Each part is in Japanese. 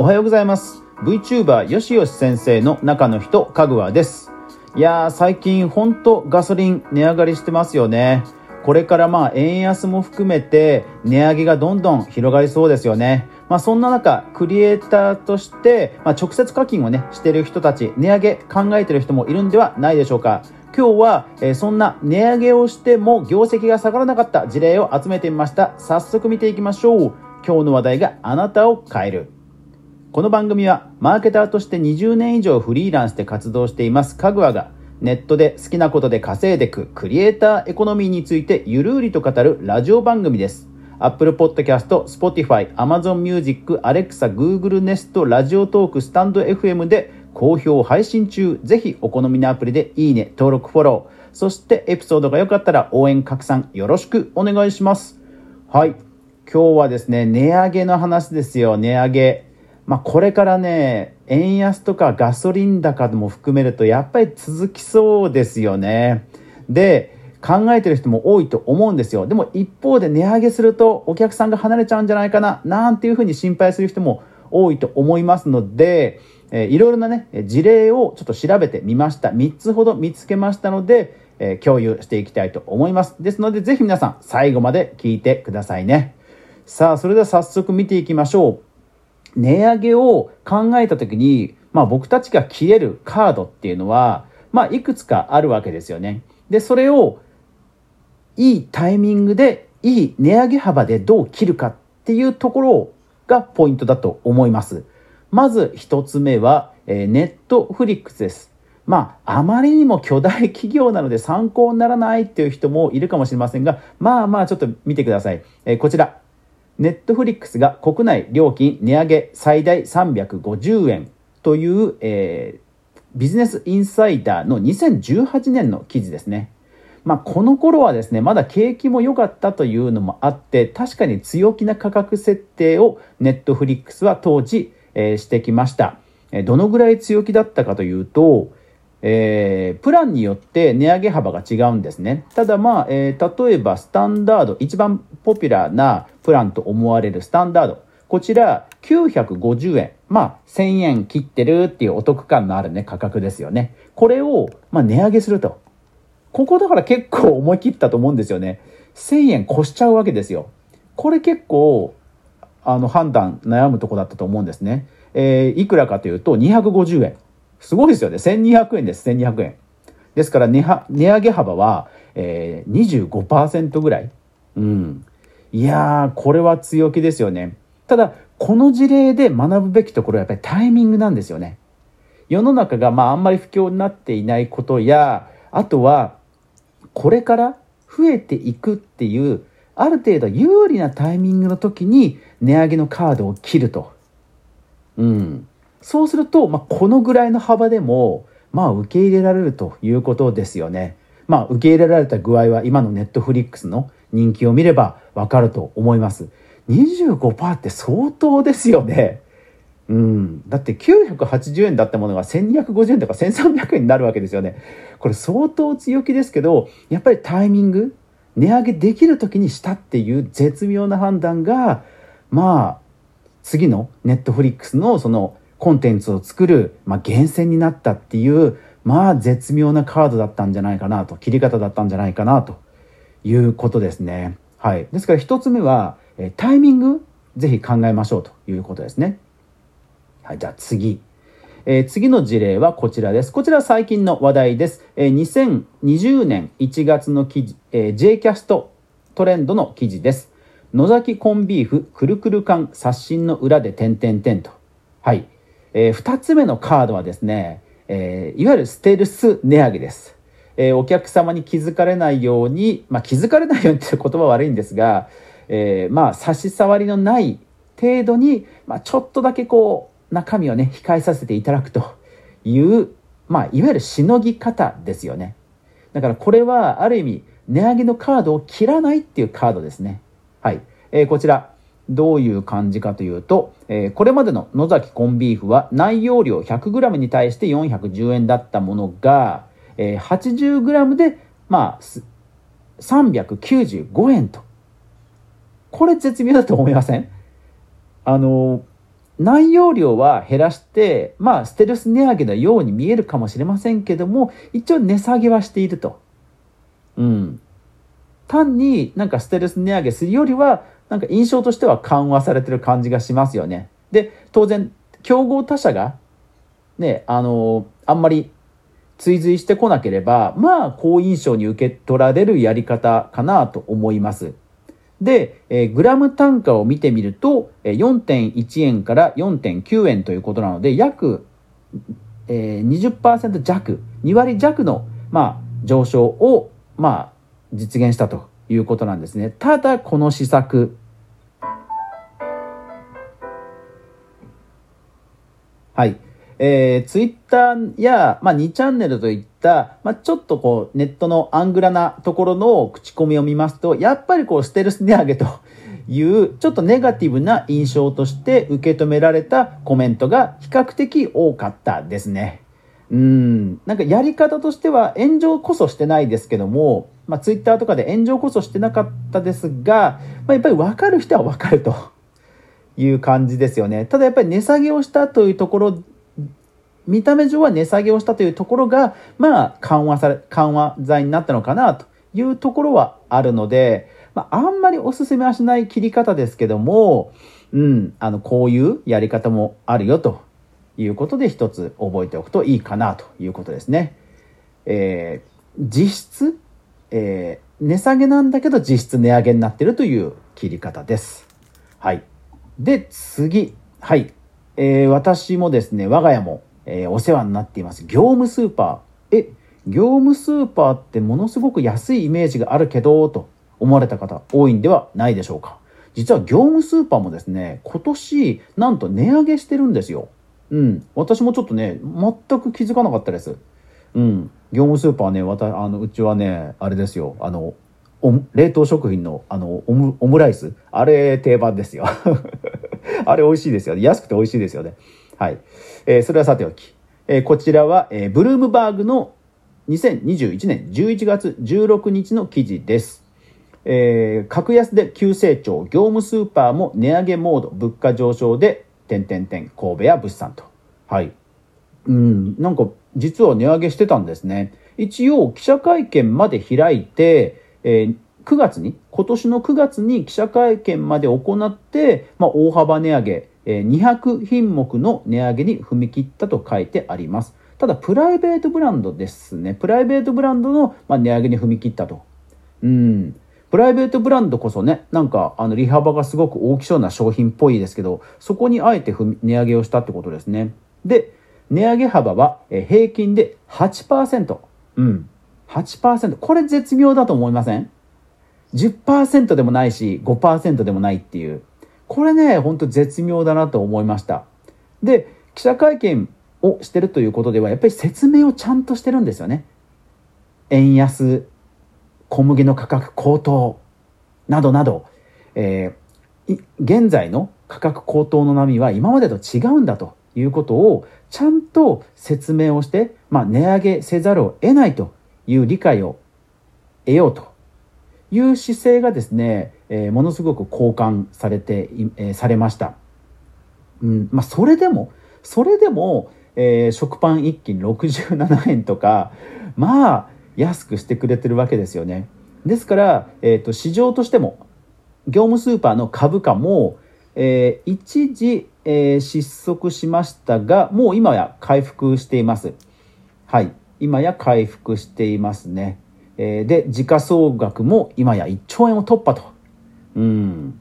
おはようございます。VTuber よしよし先生の中の人かぐわです。いやー最近ほんとガソリン値上がりしてますよね。これからまあ円安も含めて値上げがどんどん広がりそうですよね。まあそんな中クリエイターとしてまあ直接課金をねしてる人たち値上げ考えてる人もいるんではないでしょうか。今日は、えー、そんな値上げをしても業績が下がらなかった事例を集めてみました。早速見ていきましょう。今日の話題があなたを変える。この番組はマーケターとして20年以上フリーランスで活動していますかぐわがネットで好きなことで稼いでくクリエイターエコノミーについてゆるりと語るラジオ番組です。Apple Podcast、Spotify、Amazon Music、Alexa、Google Nest、ラジオトーク、スタンド FM で好評配信中。ぜひお好みのアプリでいいね、登録、フォロー。そしてエピソードが良かったら応援拡散よろしくお願いします。はい。今日はですね、値上げの話ですよ、値上げ。まあ、これからね、円安とかガソリン高も含めると、やっぱり続きそうですよね。で、考えてる人も多いと思うんですよ。でも一方で値上げするとお客さんが離れちゃうんじゃないかな、なんていうふうに心配する人も多いと思いますので、えー、いろいろなね、事例をちょっと調べてみました。3つほど見つけましたので、えー、共有していきたいと思います。ですので、ぜひ皆さん最後まで聞いてくださいね。さあ、それでは早速見ていきましょう。値上げを考えた時に、まあ僕たちが切れるカードっていうのは、まあいくつかあるわけですよね。で、それをいいタイミングで、いい値上げ幅でどう切るかっていうところがポイントだと思います。まず一つ目は、えー、ネットフリックスです。まあ、あまりにも巨大企業なので参考にならないっていう人もいるかもしれませんが、まあまあちょっと見てください。えー、こちら、ネットフリックスが国内料金値上げ最大350円という、えー、ビジネスインサイダーの2018年の記事ですね。まあ、この頃はですね、まだ景気も良かったというのもあって、確かに強気な価格設定をネットフリックスは当時、えー、してきました。どのぐらい強気だったかというと、えー、プランによって値上げ幅が違うんですね。ただまあ、えー、例えばスタンダード、一番ポピュラーなプランと思われるスタンダード。こちら950円。まあ、1000円切ってるっていうお得感のあるね、価格ですよね。これを、まあ、値上げすると。ここだから結構思い切ったと思うんですよね。1000円越しちゃうわけですよ。これ結構、あの、判断悩むとこだったと思うんですね。えー、いくらかというと250円。すごいですよね。1200円です、1200円。ですから値上げ幅は、えー、25%ぐらい。うん。いやー、これは強気ですよね。ただ、この事例で学ぶべきところはやっぱりタイミングなんですよね。世の中がまああんまり不況になっていないことや、あとは、これから増えていくっていう、ある程度有利なタイミングの時に値上げのカードを切ると。うん。そうすると、まあ、このぐらいの幅でも、まあ、受け入れられるということですよね。まあ、受け入れられた具合は今のネットフリックスの人気を見ればわかると思います。25%って相当ですよね。うん。だって980円だったものが1250円とか1300円になるわけですよね。これ相当強気ですけど、やっぱりタイミング、値上げできる時にしたっていう絶妙な判断が、まあ、次のネットフリックスのそのコンテンツを作る、まあ、源泉になったっていう、まあ、絶妙なカードだったんじゃないかなと、切り方だったんじゃないかなということですね。はい。ですから一つ目は、タイミング、ぜひ考えましょうということですね。はい。じゃあ次。えー、次の事例はこちらです。こちら最近の話題です。えー、2020年1月の記事、えー、J キャストトレンドの記事です。野崎コンビーフくるくる缶刷新の裏で点々点と。はい。えー、2つ目のカードはですね、えー、いわゆるステルス値上げです。えー、お客様に気づかれないように、まあ、気づかれないようにって言葉は悪いんですが、えー、まあ、差し障りのない程度に、まあ、ちょっとだけこう、中身をね、控えさせていただくという、まあ、いわゆるしのぎ方ですよね。だからこれは、ある意味、値上げのカードを切らないっていうカードですね。はい。えー、こちら、どういう感じかというと、えー、これまでの野崎コンビーフは内容量 100g に対して410円だったものが、えー、80g で、まあ、395円と。これ絶妙だと思いません？あの、内容量は減らして、まあ、ステルス値上げのように見えるかもしれませんけども、一応値下げはしていると。うん。単になんかステルス値上げするよりは、なんか印象としては緩和されてる感じがしますよね。で、当然、競合他社が、ね、あの、あんまり追随してこなければ、まあ、好印象に受け取られるやり方かなと思います。で、えー、グラム単価を見てみると、えー、4.1円から4.9円ということなので、約、えー、20%弱、2割弱の、まあ、上昇を、まあ、実現したということなんですね。ただ、この施策、はい。えー、ツイッターや、まあ、2チャンネルといった、まあ、ちょっとこう、ネットのアングラなところの口コミを見ますと、やっぱりこう、ステルス値上げと いう、ちょっとネガティブな印象として受け止められたコメントが比較的多かったですね。うん、なんかやり方としては炎上こそしてないですけども、まあ、ツイッターとかで炎上こそしてなかったですが、まあ、やっぱり分かる人は分かるという感じですよね。ただやっぱり値下げをしたというところ見た目上は値下げをしたというところが、まあ、緩和され、緩和剤になったのかなというところはあるので、まあ、あんまりおすすめはしない切り方ですけども、うん、あの、こういうやり方もあるよということで一つ覚えておくといいかなということですね。えー、実質、えー、値下げなんだけど実質値上げになってるという切り方です。はい。で、次。はい。えー、私もですね、我が家もえー、お世話になっています業務スーパーえ業務スーパーってものすごく安いイメージがあるけどと思われた方多いんではないでしょうか実は業務スーパーもですね今年なんと値上げしてるんですようん私もちょっとね全く気づかなかったですうん業務スーパーねわたあのうちはねあれですよあの冷凍食品のあのオムオムライスあれ定番ですよ あれ美味しいですよね安くて美味しいですよねはい。えー、それはさておき。えー、こちらは、えー、ブルームバーグの2021年11月16日の記事です。えー、格安で急成長、業務スーパーも値上げモード、物価上昇で、点々点、神戸や物産と。はい。うん、なんか、実は値上げしてたんですね。一応、記者会見まで開いて、えー、9月に、今年の9月に記者会見まで行って、まあ、大幅値上げえ、200品目の値上げに踏み切ったと書いてあります。ただ、プライベートブランドですね。プライベートブランドの、ま値上げに踏み切ったと。うん。プライベートブランドこそね、なんか、あの、利幅がすごく大きそうな商品っぽいですけど、そこにあえて値上げをしたってことですね。で、値上げ幅は、平均で8%。うん。8%。これ絶妙だと思いません ?10% でもないし、5%でもないっていう。これね、ほんと絶妙だなと思いました。で、記者会見をしてるということでは、やっぱり説明をちゃんとしてるんですよね。円安、小麦の価格高騰、などなど、えー、現在の価格高騰の波は今までと違うんだということをちゃんと説明をして、まあ、値上げせざるを得ないという理解を得ようという姿勢がですね、えー、ものすごく交換されて、えー、されました。うん、まあ、それでも、それでも、えー、食パン1斤67円とか、まあ、安くしてくれてるわけですよね。ですから、えっ、ー、と、市場としても、業務スーパーの株価も、えー、一時、えー、失速しましたが、もう今や回復しています。はい。今や回復していますね。えー、で、時価総額も今や1兆円を突破と。うん。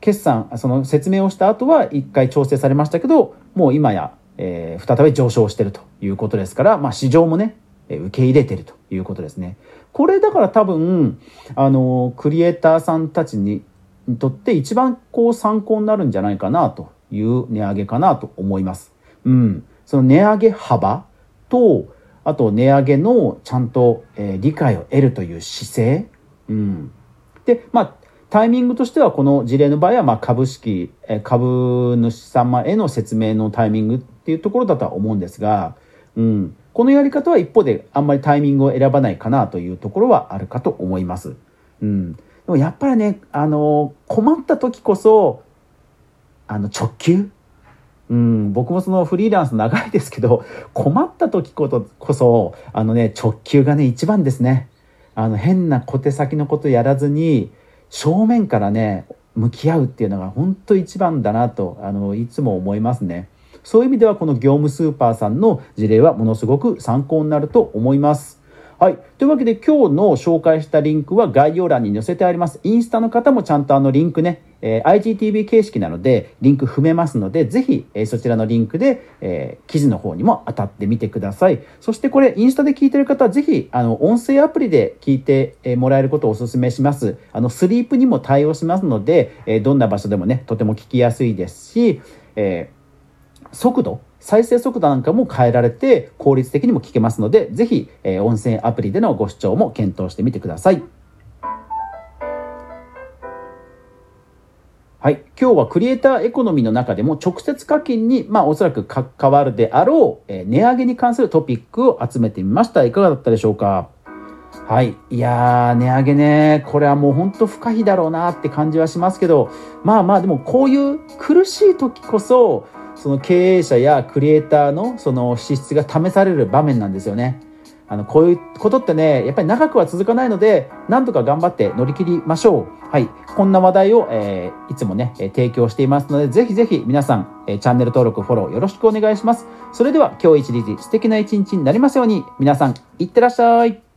決算、その説明をした後は1回調整されましたけど、もう今や、えー、再び上昇してるということですから、まあ市場もね、受け入れてるということですね。これだから多分、あの、クリエイターさんたちににとって一番こう参考になるんじゃないかなという値上げかなと思います。うん。その値上げ幅と、あと値上げのちゃんと、えー、理解を得るという姿勢。うん。で、まあ、タイミングとしてはこの事例の場合はまあ株式、え株主様への説明のタイミングっていうところだとは思うんですが、うん。このやり方は一方であんまりタイミングを選ばないかなというところはあるかと思います。うん。でもやっぱりね、あの、困った時こそ、あの、直球？うん、僕もそのフリーランス長いですけど、困った時こそ、こそあのね、直球がね、一番ですね。あの、変な小手先のことやらずに、正面からね、向き合うっていうのが本当一番だなと、あの、いつも思いますね。そういう意味ではこの業務スーパーさんの事例はものすごく参考になると思います。はい。というわけで今日の紹介したリンクは概要欄に載せてあります。インスタの方もちゃんとあのリンクね、えー、IGTV 形式なのでリンク踏めますので、ぜひ、えー、そちらのリンクで、えー、記事の方にも当たってみてください。そしてこれインスタで聞いてる方はぜひ、あの、音声アプリで聞いてもらえることをお勧めします。あの、スリープにも対応しますので、えどんな場所でもね、とても聞きやすいですし、え速度再生速度なんかも変えられて効率的にも聞けますので、ぜひ、えー、音声アプリでのご視聴も検討してみてください。はい。今日はクリエイターエコノミーの中でも直接課金に、まあおそらく関わるであろう、えー、値上げに関するトピックを集めてみました。いかがだったでしょうか？はい。いやー、値上げね、これはもう本当不可避だろうなって感じはしますけど、まあまあでもこういう苦しい時こそ、その経営者やクリエイターのその資質が試される場面なんですよね。あの、こういうことってね、やっぱり長くは続かないので、なんとか頑張って乗り切りましょう。はい。こんな話題を、えー、いつもね、提供していますので、ぜひぜひ皆さん、え、チャンネル登録、フォローよろしくお願いします。それでは今日一日素敵な一日になりますように、皆さん、いってらっしゃい。